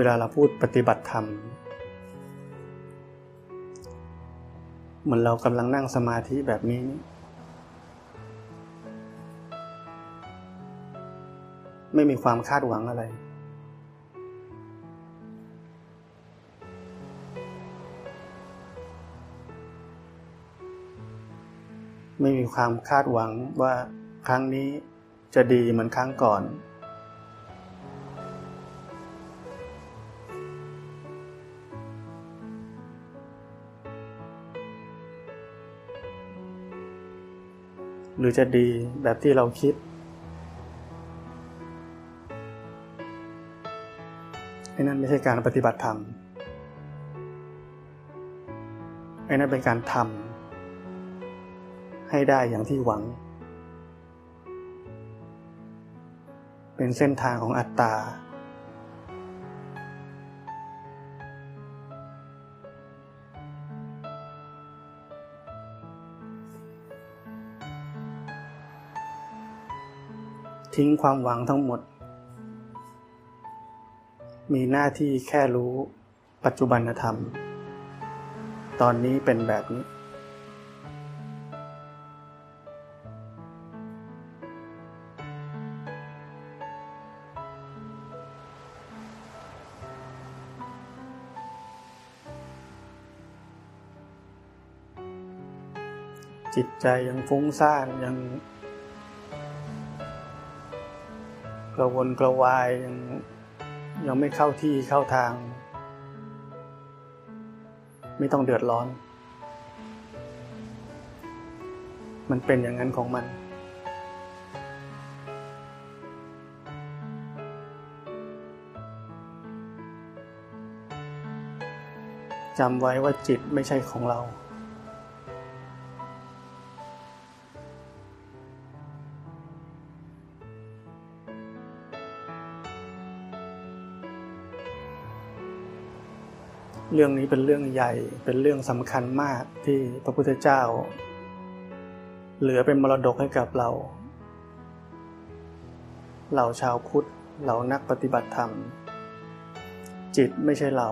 เวลาเราพูดปฏิบัติธรรม เหมือนเรากำลังนั่งสมาธิแบบนี้ ไม่มีความคาดหวังอะไร ไม่มีความคาดหวังว่าครั้งนี้จะดีเหมือนครั้งก่อน หรือจะดีแบบที่เราคิด ไอ้นั่นไม่ใช่การปฏิบัติธรรม ไอ้นั่นเป็นการทำให้ได้อย่างที่หวัง เป็นเส้นทางของอัตตา ทิ้งความหวังทั้งหมด มีหน้าที่แค่รู้ปัจจุบันธรรม ตอนนี้เป็นแบบนี้ จิตใจยังฟุ้งซ่านยัง กระวนกระวายยังยังไม่เข้าที่เข้าทาง ไม่ต้องเดือดร้อน มันเป็นอย่างนั้นของมัน จำไว้ว่าจิตไม่ใช่ของเรา เรื่องนี้เป็นเรื่องใหญ่เป็นเรื่องสำคัญมากที่พระพุทธเจ้า เหลือเป็นมรดกให้กับเราเหล่าชาวพุทธเหล่านักปฏิบัติธรรม จิตไม่ใช่เรา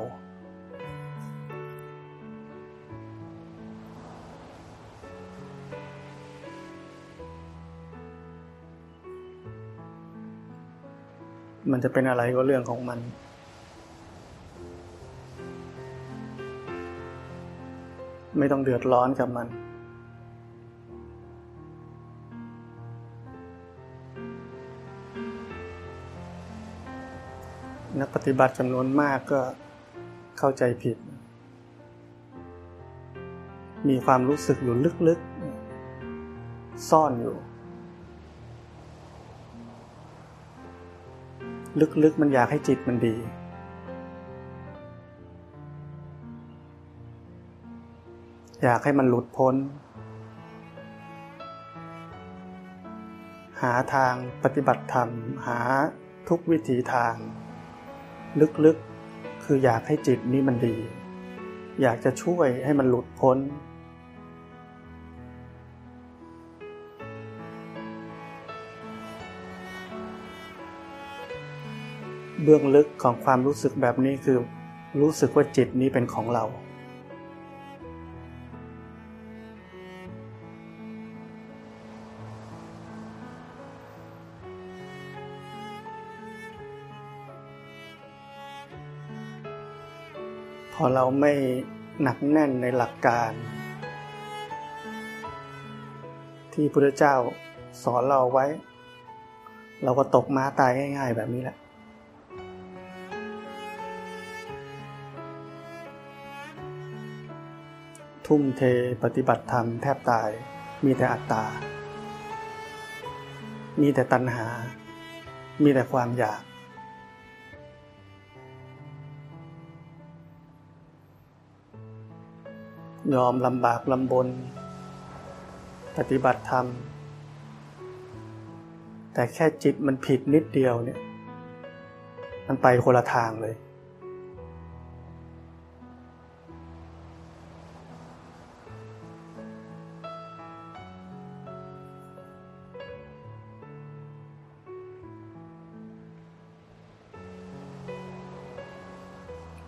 มันจะเป็นอะไรก็เรื่องของมัน ไม่ต้องเดือดร้อนกับมัน นักปฏิบัติจำนวนมากก็เข้าใจผิด มีความรู้สึกอยู่ลึกๆ ซ่อนอยู่ ลึกๆมันอยากให้จิตมันดี อยากให้มันหลุดพ้น หาทางปฏิบัติธรรม หาทุกวิถีทาง ลึกๆคืออยากให้จิตนี้มันดี อยากจะช่วยให้มันหลุดพ้น เบื้องลึกของความรู้สึกแบบนี้คือรู้สึกว่าจิตนี้เป็นของเรา พอเราไม่หนักแน่นในหลักการ ที่พระเจ้าสอนเราไว้ เราก็ตกม้าตายง่าย ๆ แบบนี้แหละ ทุ่มเทปฏิบัติธรรมแทบตาย มีแต่อัตตา มีแต่ตัณหา มีแต่ความอยาก ยอมลำบากลำบน ปฏิบัติธรรม แต่แค่จิตมันผิดนิดเดียวเนี่ย มันไปคนละทางเลย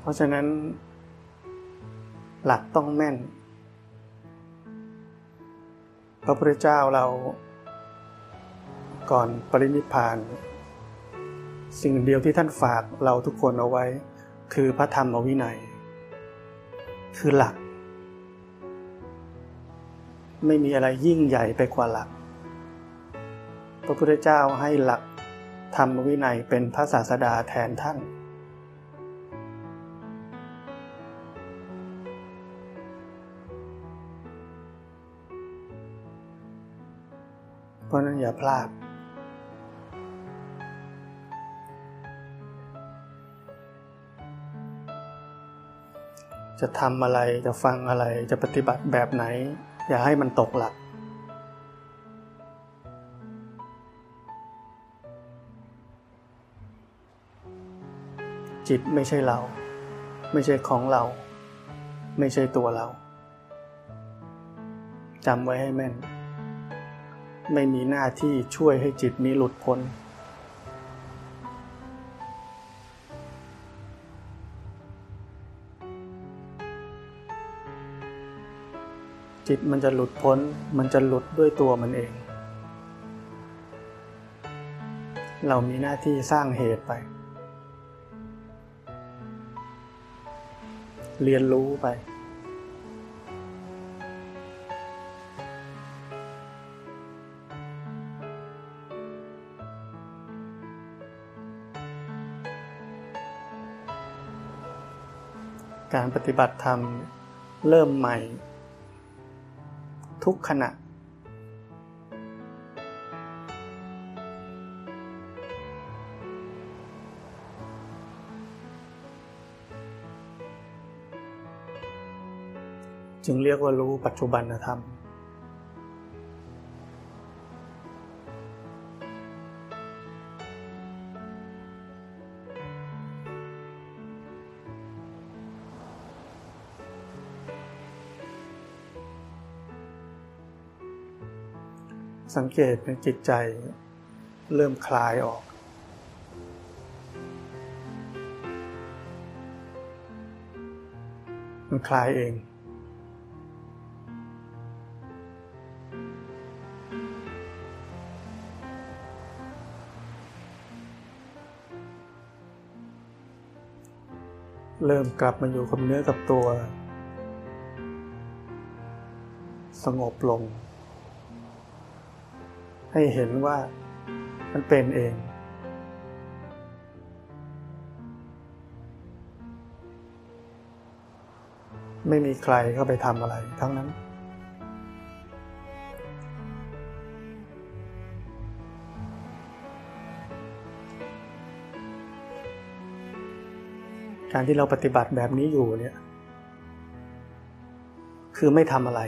เพราะฉะนั้น หลักต้องแม่น พระพุทธเจ้าเรา ก่อนปรินิพาน สิ่งเดียวที่ท่านฝากเราทุกคนเอาไว้ คือพระธรรมวินัย คือหลัก ไม่มีอะไรยิ่งใหญ่ไปกว่าหลัก พระพุทธเจ้าให้หลักธรรมวินัยเป็นพระศาสดาแทนท่าน เพราะนั้นอย่าพลาด จะทำอะไรจะฟังอะไรจะปฏิบัติแบบไหน อย่าให้มันตกหลักจิตไม่ใช่เรา ไม่ใช่ของเรา ไม่ใช่ตัวเราจำไว้ให้แม่น ไม่มีหน้าที่ช่วยให้จิตนี้หลุดพ้น จิตมันจะหลุดพ้น มันจะหลุดด้วยตัวมันเอง เรามีหน้าที่สร้างเหตุไป เรียนรู้ไป การปฏิบัติธรรมเริ่มใหม่ ทุกขณะ จึงเรียกว่ารู้ปัจจุบันธรรม สังเกตในจิตใจ เริ่มคลายออก มันคลายเองเริ่มกลับมาอยู่กับเนื้อกับตัว สงบลง ให้เห็นว่ามันเป็นเอง ไม่มีใครเข้าไปทำอะไรทั้งนั้น การที่เราปฏิบัติแบบนี้อยู่เนี่ย คือไม่ทำอะไร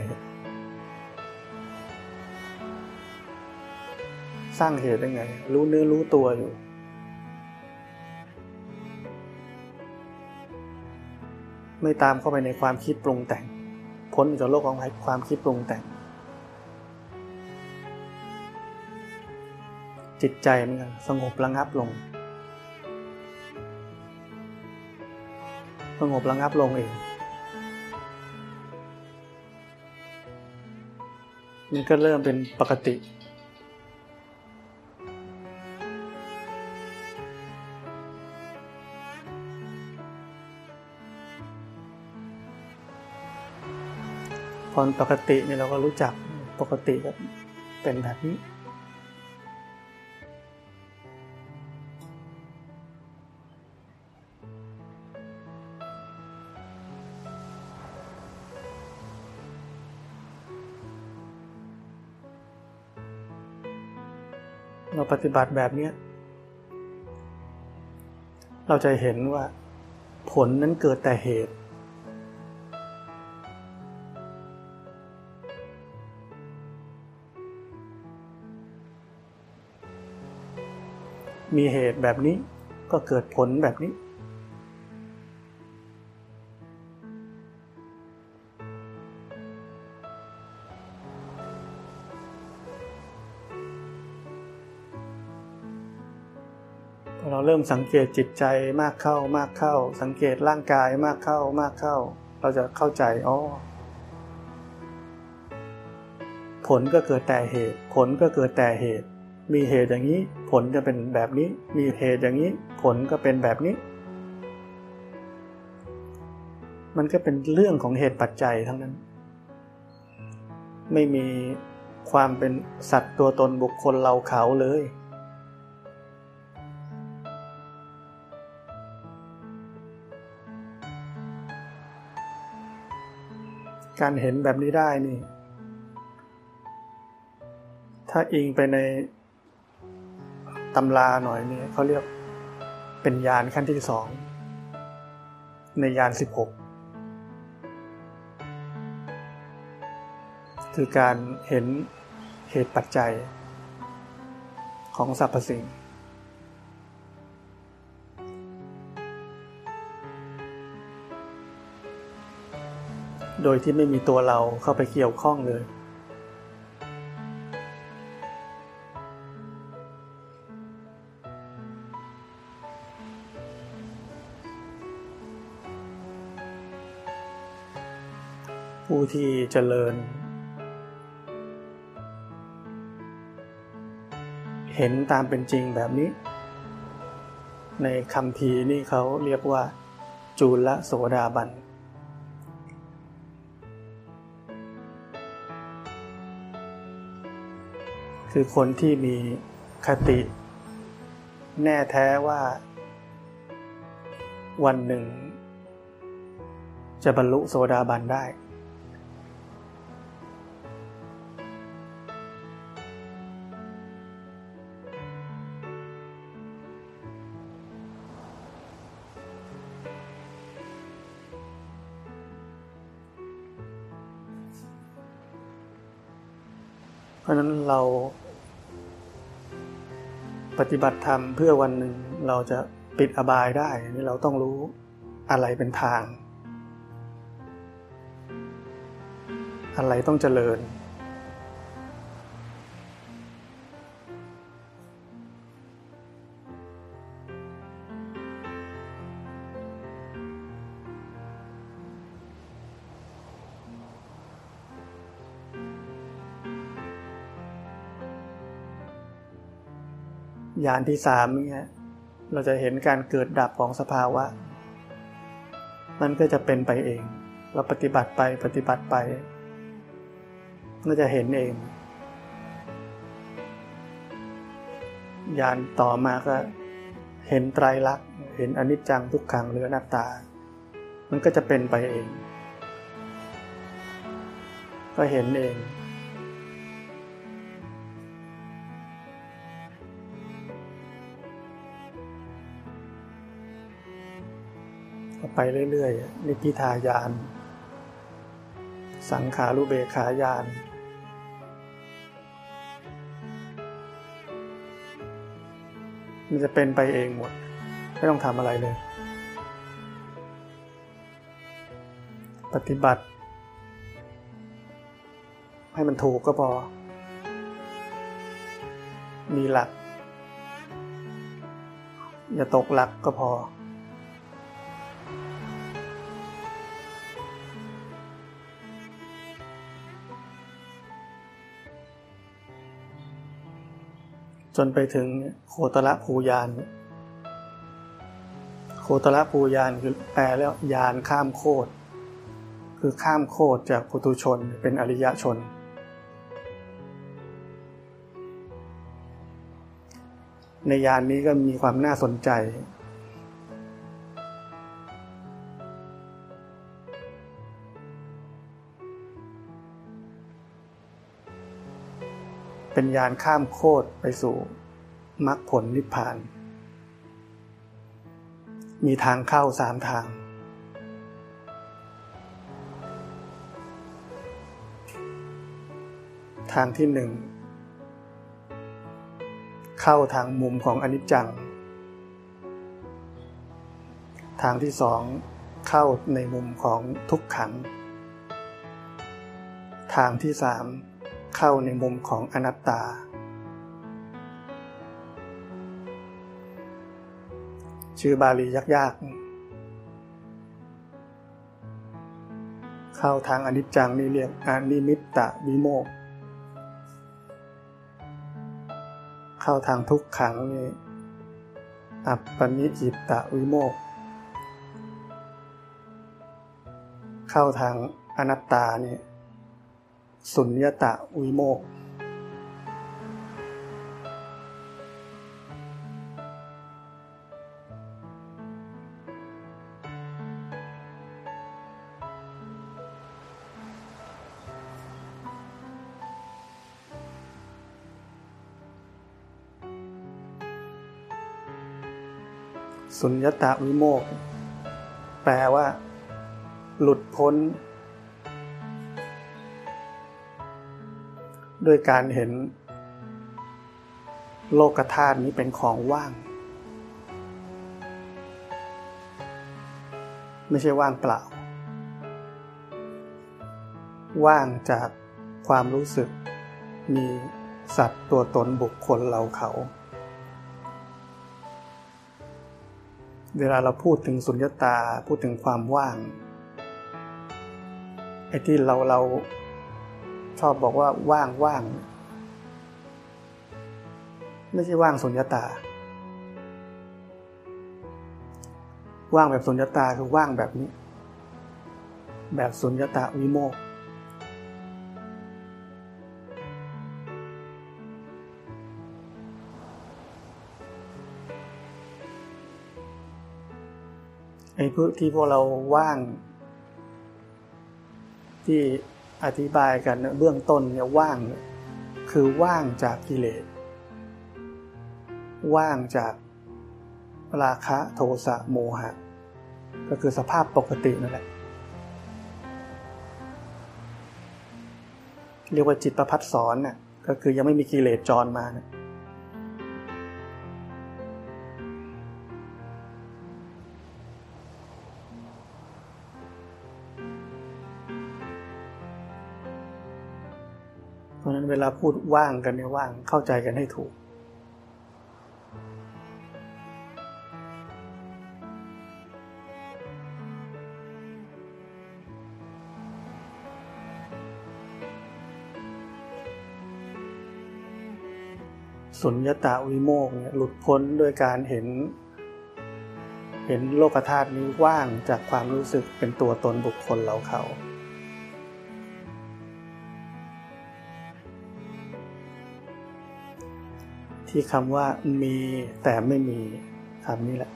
สร้างเหตุได้ไง รู้เนื้อรู้ตัวอยู่ ไม่ตามเข้าไปในความคิดปรุงแต่ง พ้นจากโลกของความคิดปรุงแต่ง จิตใจมันสงบระงับลง สงบระงับลงเองมันก็เริ่มเป็นปกติ พอปกติเนี่ยเราก็รู้จักปกติก็เป็นแบบนี้ เราปฏิบัติแบบนี้เราจะเห็นว่าผลนั้นเกิดแต่เหตุ มีเหตุแบบนี้ก็เกิดผลแบบนี้ เราเริ่มสังเกตจิตใจมากเข้ามากเข้า สังเกตร่างกายมากเข้ามากเข้า เราจะเข้าใจอ๋อผลก็เกิดแต่เหตุ ผลก็เกิดแต่เหตุ มีเหตุอย่างนี้ ผลจะเป็นแบบนี้ มีเหตุอย่างนี้ ผลก็เป็นแบบนี้ มันก็เป็นเรื่องของเหตุปัจจัยทั้งนั้น ไม่มีความเป็นสัตว์ตัวตนบุคคลเราเขาเลย การเห็นแบบนี้ได้นี่ ถ้าอิงไปใน ตำราหน่อยนี่เขาเรียกเป็นยานขั้นที่สองในยานสิบหกคือการเห็นเหตุปัจจัยของสรรพสิ่ง โดยที่ไม่มีตัวเราเข้าไปเกี่ยวข้องเลย ผู้ที่เจริญ เห็นตามเป็นจริงแบบนี้ ในคำพีนี่เขาเรียกว่า จูลโสดาบัน คือคนที่มีคติ แน่แท้ว่า วันหนึ่งจะบรรลุโสดาบันได้ ราะนั้นเราปฏิบัติธรรมเพื่อวันหนึ่งเราจะปิดอบายได้นี่เราต้องรู้อะไรเป็นทาง อะไรต้องเจริญานที่สามเนี่ยเราจะเห็นการเกิดดับของสภาวะ มันก็จะเป็นไปเอง เราปฏิบัติไปปฏิบัติไปก็จะเห็นเองยานต่อมาก็เห็นไตรลักษณ์เห็นอนิจจังทุกขังหรืออนัตตา มันก็จะเป็นไปเอง ก็เห็นเอง ไปเรื่อยๆ นิพิทายาน สังขารุเบขายาน มันจะเป็นไปเองหมด ไม่ต้องทำอะไรเลย ปฏิบัติ ให้มันถูกก็พอ มีหลัก อย่าตกหลักก็พอ นไปถึงโคตรภูยาน โคตรภูยานคือแปลแล้วยานข้ามโคตรคือข้ามโคตรจากปุถุชนเป็นอริยชน ในยานนี้ก็มีความน่าสนใจ เป็นยานข้ามโคตรไปสู่มรรคผลนิพพาน มีทางเข้าสามทาง ทางที่หนึ่งเข้าทางมุมของอนิจจัง ทางที่สองเข้าในมุมของทุกขัง ทางที่สาม เข้าในมุมของอนัตตา ชื่อบาลียากๆ เข้าทางอนิจจังนี่เรียกอนิมิตตวิโมก เข้าทางทุกขังนี่อัปปนิจิตตวิโมก เข้าทางอนัตตานี่ สุญญตะวิโมกสุญญตาวิโมกแปลว่า หลุดพ้น ด้วยการเห็น โลกธาตุนี้เป็นของว่าง ไม่ใช่ว่างเปล่า ว่างจากความรู้สึก มีสัตว์ตัวตนบุคคลเราเขา เวลาเราพูดถึงสุญญตาพูดถึงความว่างไอ้ที่เราเรา ชอบบอกว่าว่างว่างไม่ใช่ว่างสุญญตา ว่างแบบสุญญตาคือว่างแบบนี้ แบบสุญญตาวิโมกไอ้พวกที่พวกเราว่าง ที่ อธิบายกันเบื้องต้นเนี่ยว่าง คือว่างจากกิเลส ว่างจากราคะโทสะโมหะ ก็คือสภาพปกตินั่นแหละ เรียกว่าจิตประพัดสอนน่ะก็คือยังไม่มีกิเลสจรมานะ เวลาพูดว่างกันเนี่ยว่าง เข้าใจกันให้ถูก สุญญตาวิโมกเนี่ยหลุดพ้นด้วยการเห็น เห็นโลกธาตุนี้ว่างจากความรู้สึกเป็นตัวตนบุคคลเราเขา ที่คำว่ามีแต่ไม่มีคำนี้แหละ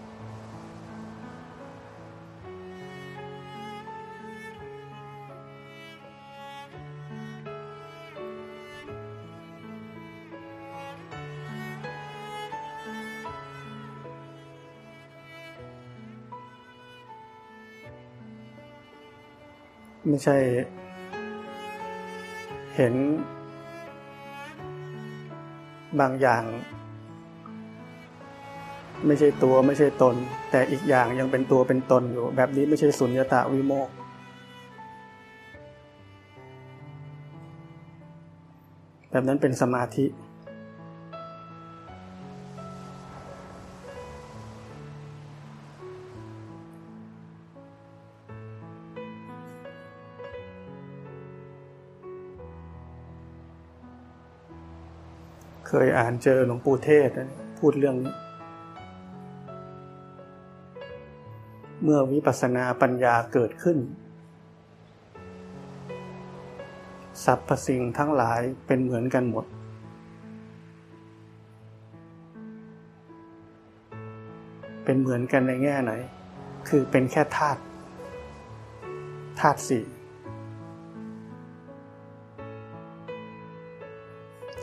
ไม่ใช่ เห็น บางอย่าง ไม่ใช่ตัวไม่ใช่ตน แต่อีกอย่างยังเป็นตัวเป็นตนอยู่ แบบนี้ไม่ใช่สุญญตาวิโมกแบบนั้นเป็นสมาธิ เคยอ่านเจอหลวงปู่เทศพูดเรื่องนี้ เมื่อวิปัสสนาปัญญาเกิดขึ้นสรรพสิ่งทั้งหลายเป็นเหมือนกันหมด เป็นเหมือนกันในแง่ไหน คือเป็นแค่ธาตุ ธาตุสี่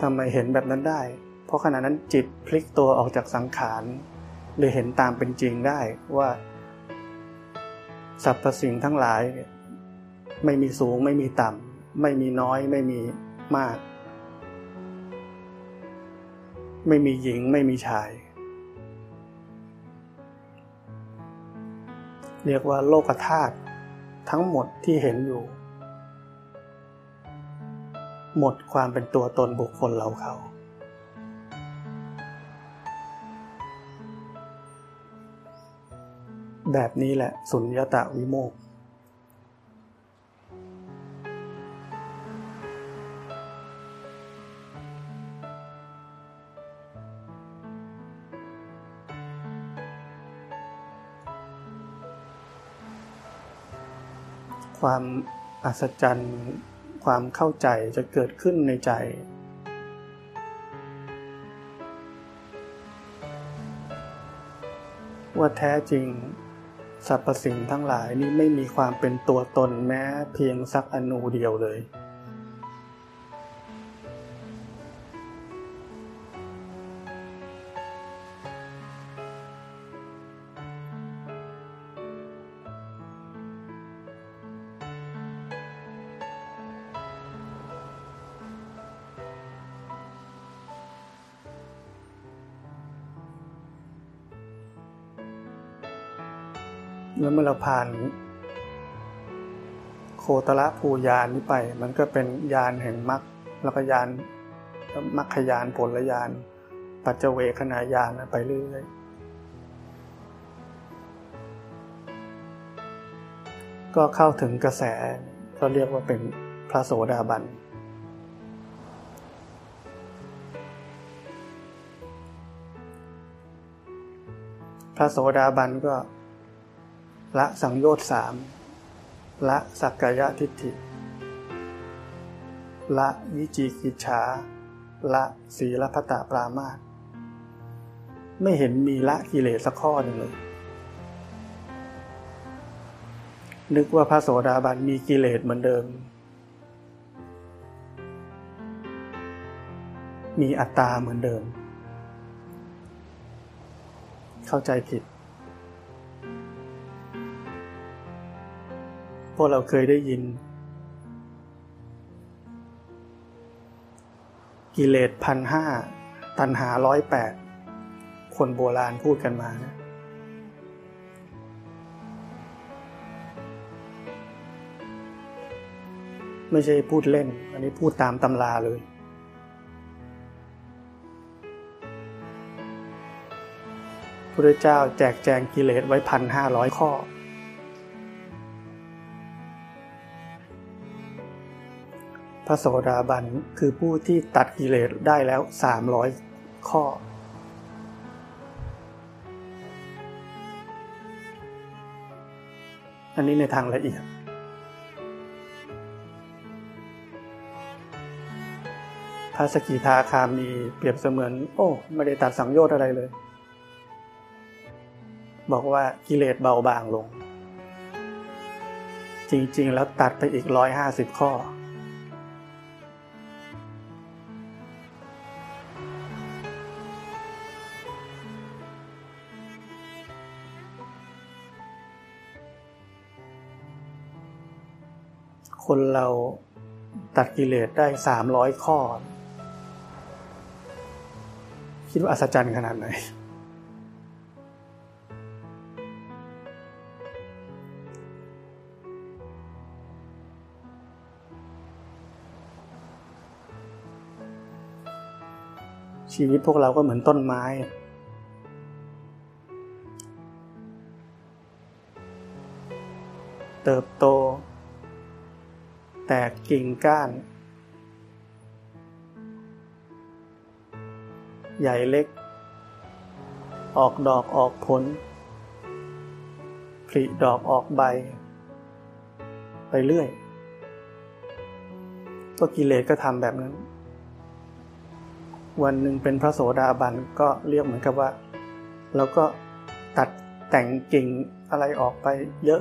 ทำไมเห็นแบบนั้นได้ เพราะขณะนั้นจิตพลิกตัวออกจากสังขารเลยเห็นตามเป็นจริงได้ว่าสรรพสิ่งทั้งหลายไม่มีสูงไม่มีต่ำ ไม่มีน้อยไม่มีมาก ไม่มีหญิงไม่มีชาย เรียกว่าโลกธาตุทั้งหมดที่เห็นอยู่ หมดความเป็นตัวตนบุคคลเราเขา แบบนี้แหละสุญญตาวิโมกความอัศจรรย์ ความเข้าใจจะเกิดขึ้นในใจ ว่าแท้จริงสรรพสิ่งทั้งหลายนี้ไม่มีความเป็นตัวตนแม้เพียงสักอนูเดียวเลย มื่อเราผ่าน โคตรภูยานนี้ไป มันก็เป็นยานแห่งมรรคแล้วก็ยานมรรคยานผลยาน ปัจเจเวคณายานไปเรื่อยๆก็เข้าถึงกระแสก็เรียกว่าเป็นพระโสดาบันพระโสดาบันก็ ละสังโยชน์สามละสักกายทิฏฐิ ละวิจิกิจฉา ละศีลพัตตปรามาตไม่เห็นมีละกิเลสสักข้อหนึ่งเลย นึกว่าพระโสดาบันมีกิเลสเหมือนเดิม มีอัตตาเหมือนเดิม เข้าใจผิด พวกเราเคยได้ยิน กิเลสพันห้าตันหาร้อยแปดคนโบราณพูดกันมานะไม่ใช่พูดเล่น อันนี้พูดตามตำราเลย พระเจ้าแจกแจงกิเลสไว้พันห้าร้อยข้อ พระโสดาบันคือผู้ที่ตัดกิเลสได้แล้วสามร้อยข้อ อันนี้ในทางละเอียด พระสกิทาคามีเปรียบเสมือน โอ้ ไม่ได้ตัดสังโยชน์อะไรเลย บอกว่ากิเลสเบาบางลง จริง ๆ แล้วตัดไปอีกร้อยห้าสิบข้อ คนเราตัดกิเลสได้สามร้อยข้อ คิดว่าอัศจรรย์ขนาดไหน ชีวิตพวกเราก็เหมือนต้นไม้เติบโต แตกกิ่งก้าน ใหญ่เล็ก ออกดอกออกผลผลิดอกออกใบ ไปเรื่อย ก็กิเลสก็ทำแบบนั้น วันหนึ่งเป็นพระโสดาบันก็เรียกเหมือนกับว่าเราก็ตัดแต่งกิ่งอะไรออกไปเยอะ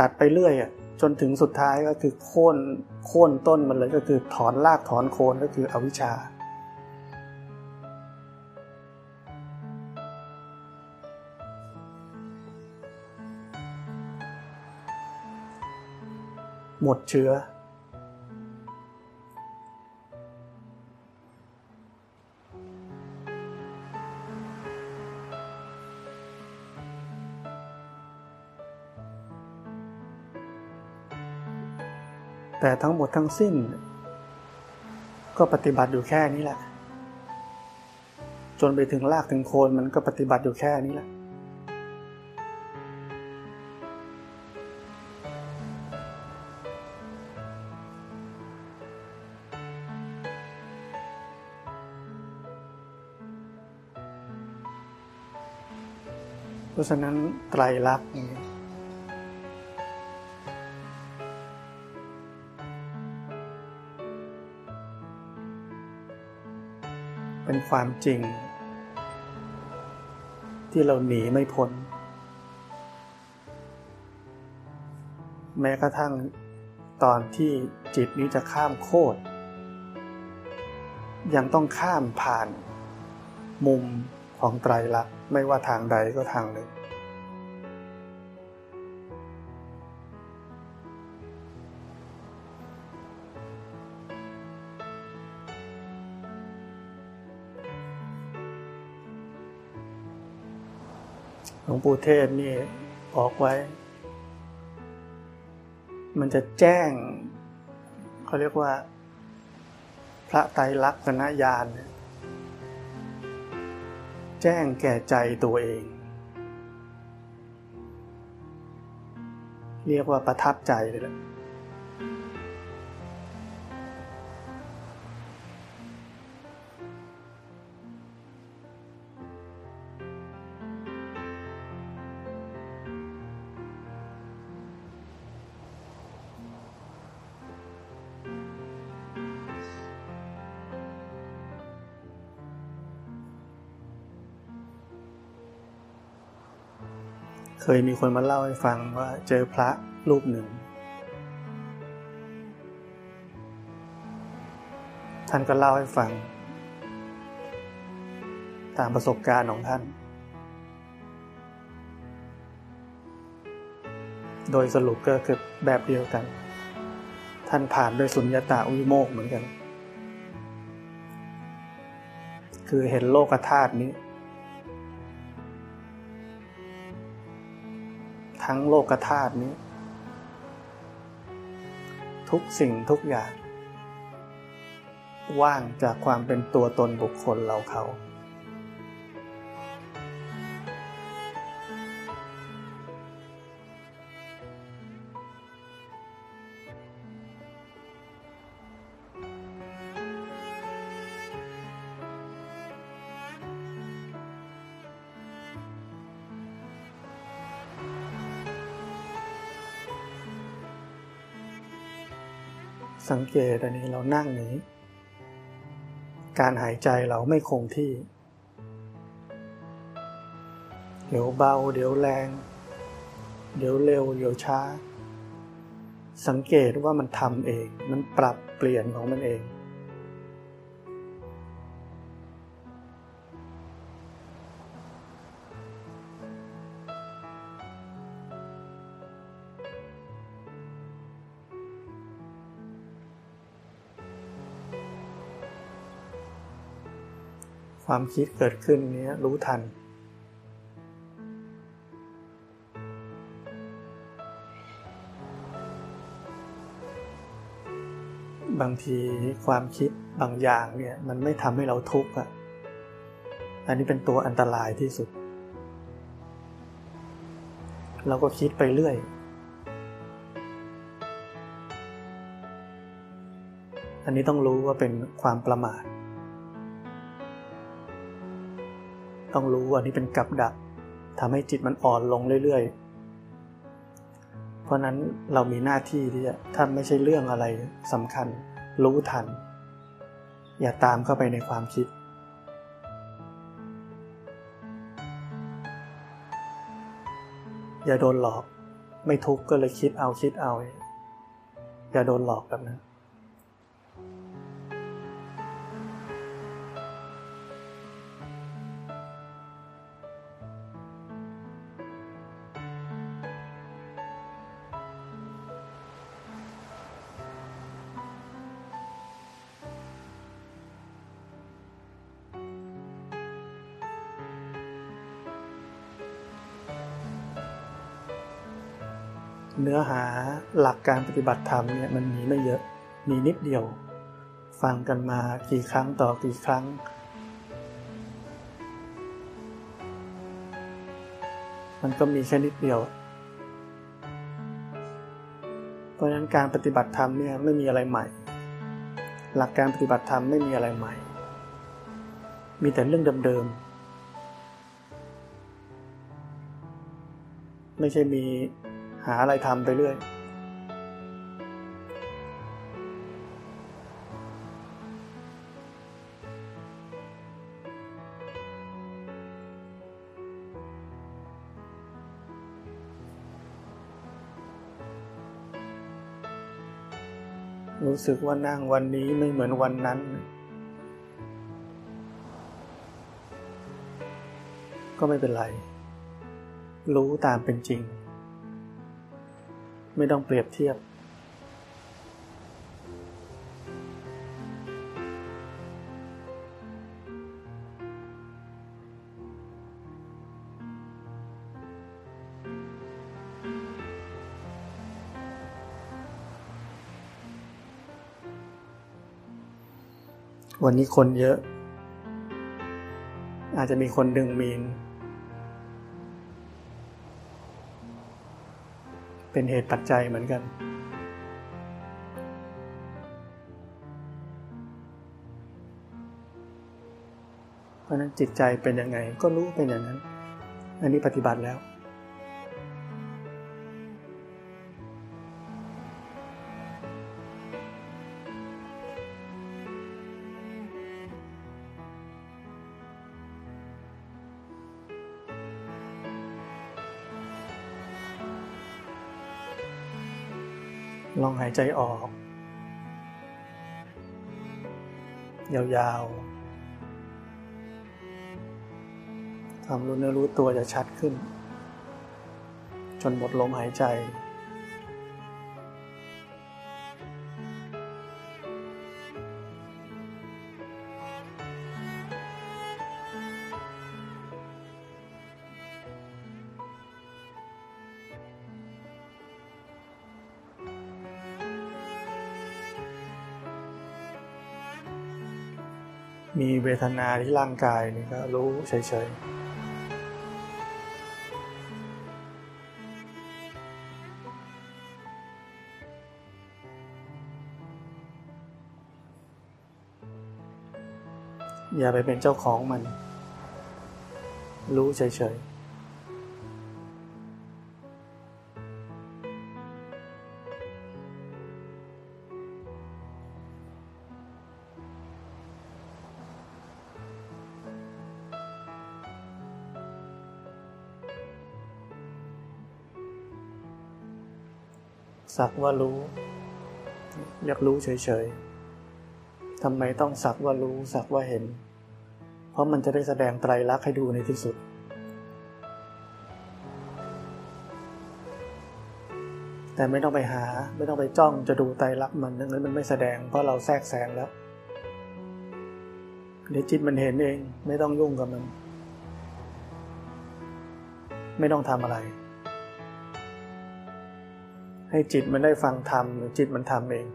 ตัดไปเรื่อยอะจนถึงสุดท้ายก็คือโค่นโค่นต้นมันเลยก็คือถอนรากถอนโคนก็คืออวิชชา หมดเชื้อ แต่ทั้งหมดทั้งสิ้น ก็ปฏิบัติอยู่แค่นี้แหละ จนไปถึงรากถึงโคนมันก็ปฏิบัติอยู่แค่นี้แหละเพราะฉะนั้นไตรลักษณ์ เป็นความจริง ที่เราหนีไม่พ้น แม้กระทั่งตอนที่จิตนี้จะข้ามโคตรยังต้องข้ามผ่าน มุมของไตรลักษณ์ไม่ว่าทางใดก็ทางหนึ่ง ลวงปู่เทศนี่บอกไว้ มันจะแจ้ง เขาเรียกว่า พระไตรลักษณญาณแจ้งแก่ใจตัวเอง เรียกว่าประทับใจเลยแหละ เคยมีคนมาเล่าให้ฟังว่าเจอพระรูปหนึ่ง ท่านก็เล่าให้ฟัง ตามประสบการณ์ของท่าน โดยสรุปก็คือแบบเดียวกัน ท่านผ่านด้วยสุญญตาวิโมกเหมือนกัน คือเห็นโลกธาตุนี้ ทั้งโลกธาตุนี้ ทุกสิ่งทุกอย่าง ว่างจากความเป็นตัวตนบุคคลเราเขา สังเกตอันนี้เรานั่งนี้ การหายใจเราไม่คงที่ เดี๋ยวเบา เดี๋ยวแรง เดี๋ยวเร็ว เดี๋ยวช้า สังเกตว่ามันทำเอง มันปรับเปลี่ยนของมันเอง ความคิดเกิดขึ้นนี้รู้ทัน บางทีความคิดบางอย่างเนี่ยมันไม่ทำให้เราทุกข์อะ อันนี้เป็นตัวอันตรายที่สุด เราก็คิดไปเรื่อยอันนี้ต้องรู้ว่าเป็นความประมาท ต้องรู้ว่านี่เป็นกับดักทำให้จิตมันอ่อนลงเรื่อยๆ เพราะนั้นเรามีหน้าที่ที่จะถ้าไม่ใช่เรื่องอะไรสำคัญ รู้ทัน อย่าตามเข้าไปในความคิด อย่าโดนหลอก ไม่ทุกข์ก็เลยคิดเอาคิดเอา อย่าโดนหลอกแบบนั้น อหาหลักการปฏิบัติธรรมเนี่ยมันมีไม่เยอะมีนิดเดียว ฟังกันมากี่ครั้งต่อกี่ครั้ง มันก็มีแค่นิดเดียว เพราะฉะนั้นการปฏิบัติธรรมเนี่ยไม่มีอะไรใหม่ หลักการปฏิบัติธรรมไม่มีอะไรใหม่ มีแต่เรื่องเดิมๆไม่ใช่มี หาอะไรทำไปเรื่อย รู้สึกว่านั่งวันนี้ไม่เหมือนวันนั้นก็ไม่เป็นไร รู้ตามเป็นจริง ไม่ต้องเปรียบเทียบ วันนี้คนเยอะ อาจจะมีคนดึงมีน เป็นเหตุปัจจัยเหมือนกัน เพราะนั้นจิตใจเป็นยังไงก็รู้เป็นอย่างนั้น อันนี้ปฏิบัติแล้ว ลองหายใจออก ยาวๆ ความรู้เนื้อรู้ตัวจะชัดขึ้น จนหมดลมหายใจ วทนาที่ร่างกายนี่ก็รู้เฉยๆอย่าไปเป็นเจ้าของมัน รู้เฉยๆ สักว่ารู้ อยากรู้เฉยๆทำไมต้องสักว่ารู้สักว่าเห็น เพราะมันจะได้แสดงไตรลักษณ์ให้ดูในที่สุด แต่ไม่ต้องไปหาไม่ต้องไปจ้องจะดูไตรลักษณ์มันนั้นมันไม่แสดงเพราะเราแทรกแซงแล้วเดี๋ยวจิตมันเห็นเองไม่ต้องยุ่งกับมัน ไม่ต้องทำอะไร ให้จิตมันได้ฟังธรรมจิตมันทำเอง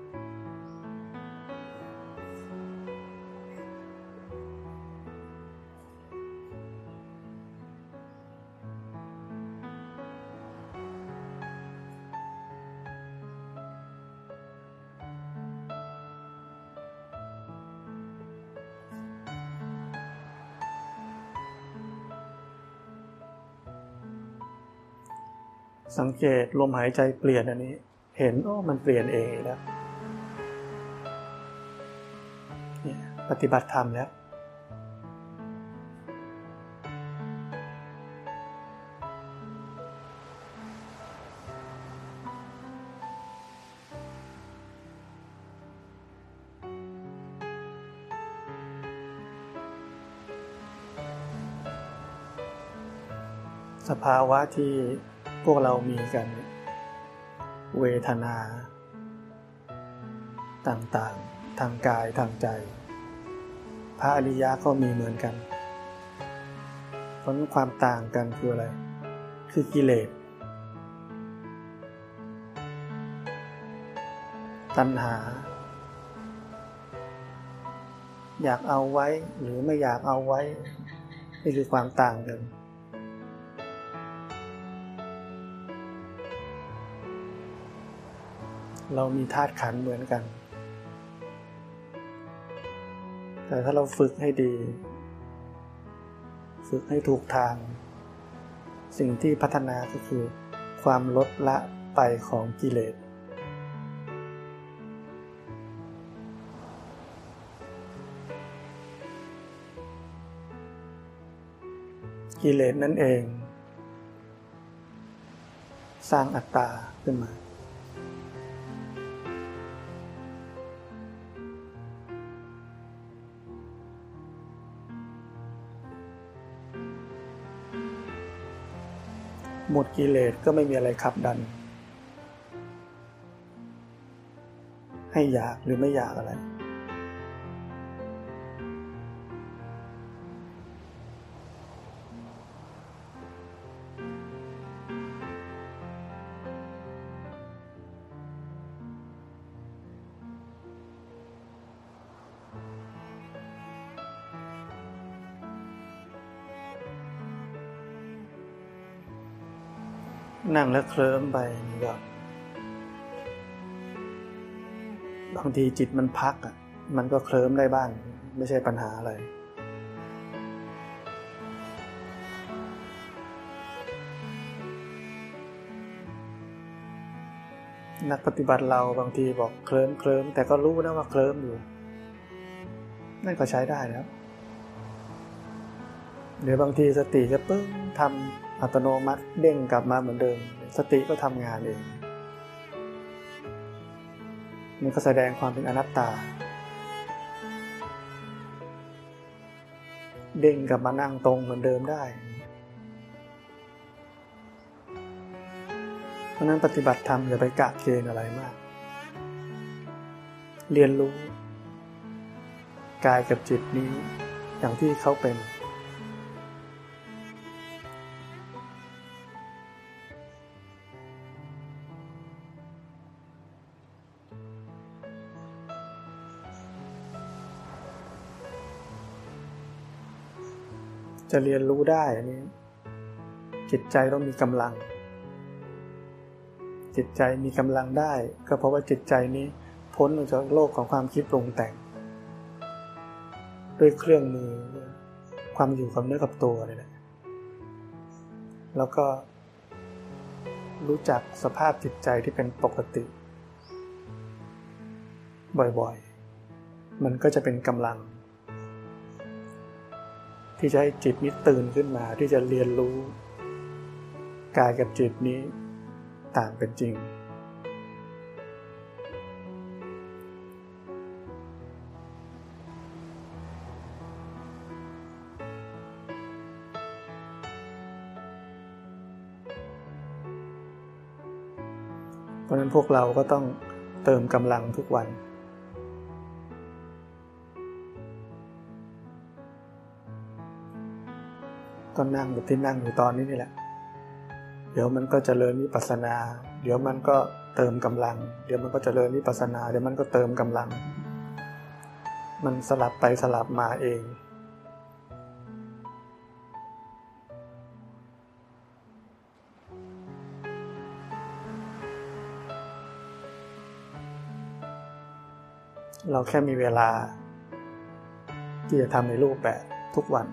สังเกตลมหายใจเปลี่ยนอันนี้ เห็นโอ้มันเปลี่ยนเองแล้วเนี่ยปฏิบัติธรรมแล้วสภาวะที่ พวกเรามีกัน เวทนา ต่างๆ ทางกายทางใจ พระอริยะก็มีเหมือนกัน เพราะความต่างกันคืออะไร คือกิเลสตัณหา อยากเอาไว้หรือไม่อยากเอาไว้ นี่คือความต่างกัน เรามีธาตุขันเหมือนกัน แต่ถ้าเราฝึกให้ดี ฝึกให้ถูกทาง สิ่งที่พัฒนาก็คือ ความลดละไปของกิเลสกิเลสนั่นเอง สร้างอัตตาขึ้นมา หมดกิเลสก็ไม่มีอะไรขับดัน ให้อยากหรือไม่อยากอะไร นั่งแล้วเคลิ้มไปนี่ก็บางทีจิตมันพักอะ มันก็เคลิ้มได้บ้าง ไม่ใช่ปัญหาอะไรนักปฏิบัติเราบางทีบอกเคลิ้มเคลิ้มแต่ก็รู้นะว่าเคลิ้มอยู่ นั่นก็ใช้ได้แล้วหรือบางทีสติจะปึ้งทำ อัตโนมัติเด้งกลับมาเหมือนเดิม สติก็ทำงานเองมันก็แสดงความเป็นอนัตตา เด้งกลับมานั่งตรงเหมือนเดิมได้ เพราะนั้นปฏิบัติธรรมอย่าไปกะเกณฑ์อะไรมาก เรียนรู้ กายกับจิตนี้อย่างที่เขาเป็น จะเรียนรู้ได้อันนี้ จิตใจต้องมีกำลัง จิตใจมีกำลังได้ ก็เพราะว่าจิตใจนี้พ้นออกจากโลกของความคิดปรุงแต่ง ด้วยเครื่องมือ ความอยู่กับเนื้อกับตัวนี่แหละแล้วก็ รู้จักสภาพจิตใจที่เป็นปกติ บ่อยๆ มันก็จะเป็นกำลัง ที่จะให้จิตนี้ตื่นขึ้นมาที่จะเรียนรู้กายกับจิตนี้ต่างเป็นจริง เพราะนั้นพวกเราก็ต้องเติมกำลังทุกวัน ก็นั่งแบบที่นั่งอยู่ตอนนี้นี่แหละ เดี๋ยวมันก็จเจริญวิปัสนา เดี๋ยวมันก็เติมกำลัง เดี๋ยวมันก็จเจริญวิปัสนา เดี๋ยวมันก็เติมกำลัง มันสลับไปสลับมาเอง เราแค่มีเวลา ที่จะทำในรูปแบบทุกวัน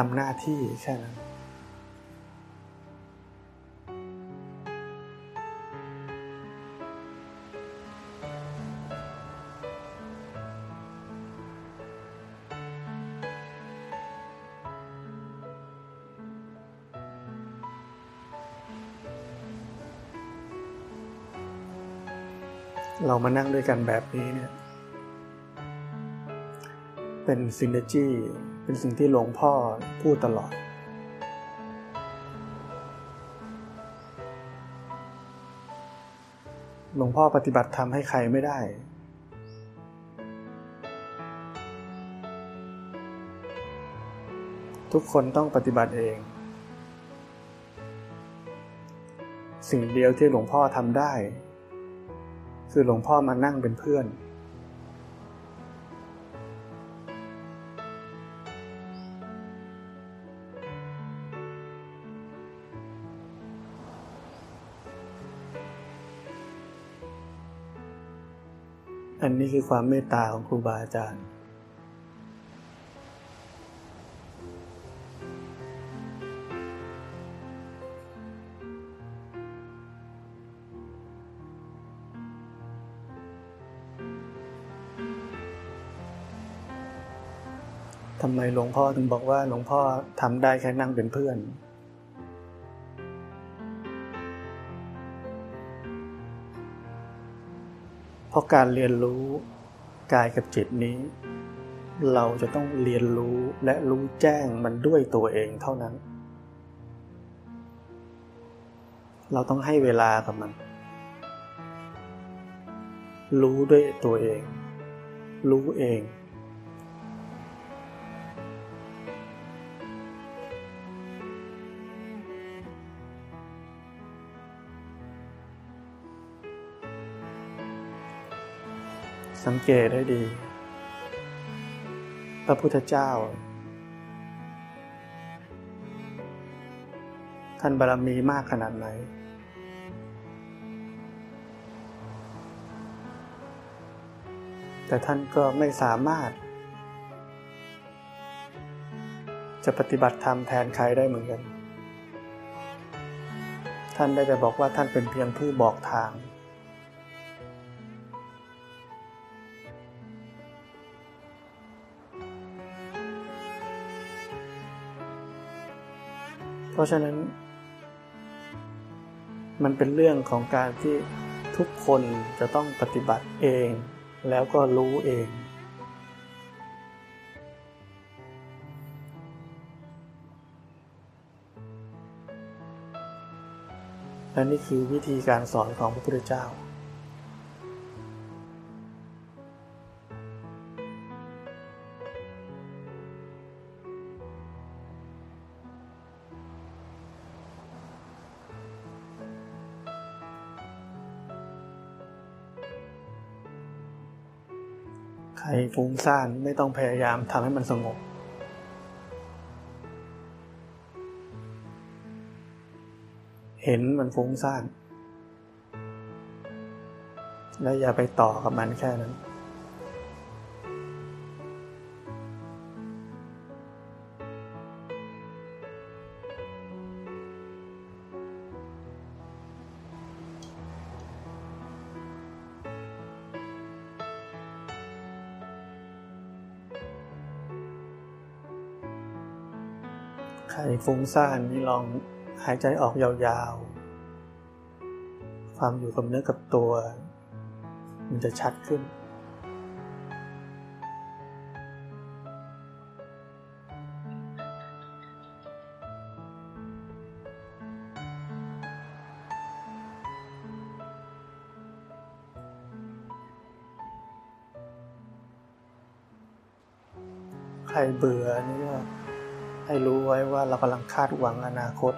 ทำหน้าที่แค่นั้นเรามานั่งด้วยกันแบบนี้เนี่ย เป็นซินเนจี เป็นสิ่งที่หลวงพ่อพูดตลอด หลวงพ่อปฏิบัติธรรมให้ใครไม่ได้ ทุกคนต้องปฏิบัติเอง สิ่งเดียวที่หลวงพ่อทำได้ คือหลวงพ่อมานั่งเป็นเพื่อน นนี้คือความเมตตาของครูบาอาจารย์ ทำไมหลวงพ่อถึงบอกว่าหลวงพ่อทำได้แค่นั่งเป็นเพื่อน ราะการเรียนรู้กายกับจิตนี้ เราจะต้องเรียนรู้และรู้แจ้งมันด้วยตัวเองเท่านั้น เราต้องให้เวลากับมัน รู้ด้วยตัวเอง รู้เอง สังเกตให้ดี พระพุทธเจ้า ท่านบารมีมากขนาดไหน แต่ท่านก็ไม่สามารถ จะปฏิบัติธรรมแทนใครได้เหมือนกัน ท่านได้แต่บอกว่าท่านเป็นเพียงผู้บอกทาง เพราะฉะนั้น มันเป็นเรื่องของการที่ทุกคนจะต้องปฏิบัติเอง แล้วก็รู้เอง และนี่คือวิธีการสอนของพระพุทธเจ้า ฟุ้งซ่าน ไม่ต้องพยายามทำให้มันสงบ เห็นมันฟุ้งซ่าน แล้วอย่าไปต่อกับมันแค่นั้น ใครฟุ้งซ่านนี่ลองหายใจออกยาวๆ ความอยู่กับเนื้อกับตัว มันจะชัดขึ้น ใครเบื่อนี่ ให้รู้ไว้ว่าเรากำลังคาดหวังอนาคต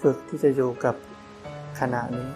ฝึกที่จะอยู่กับขณะนี้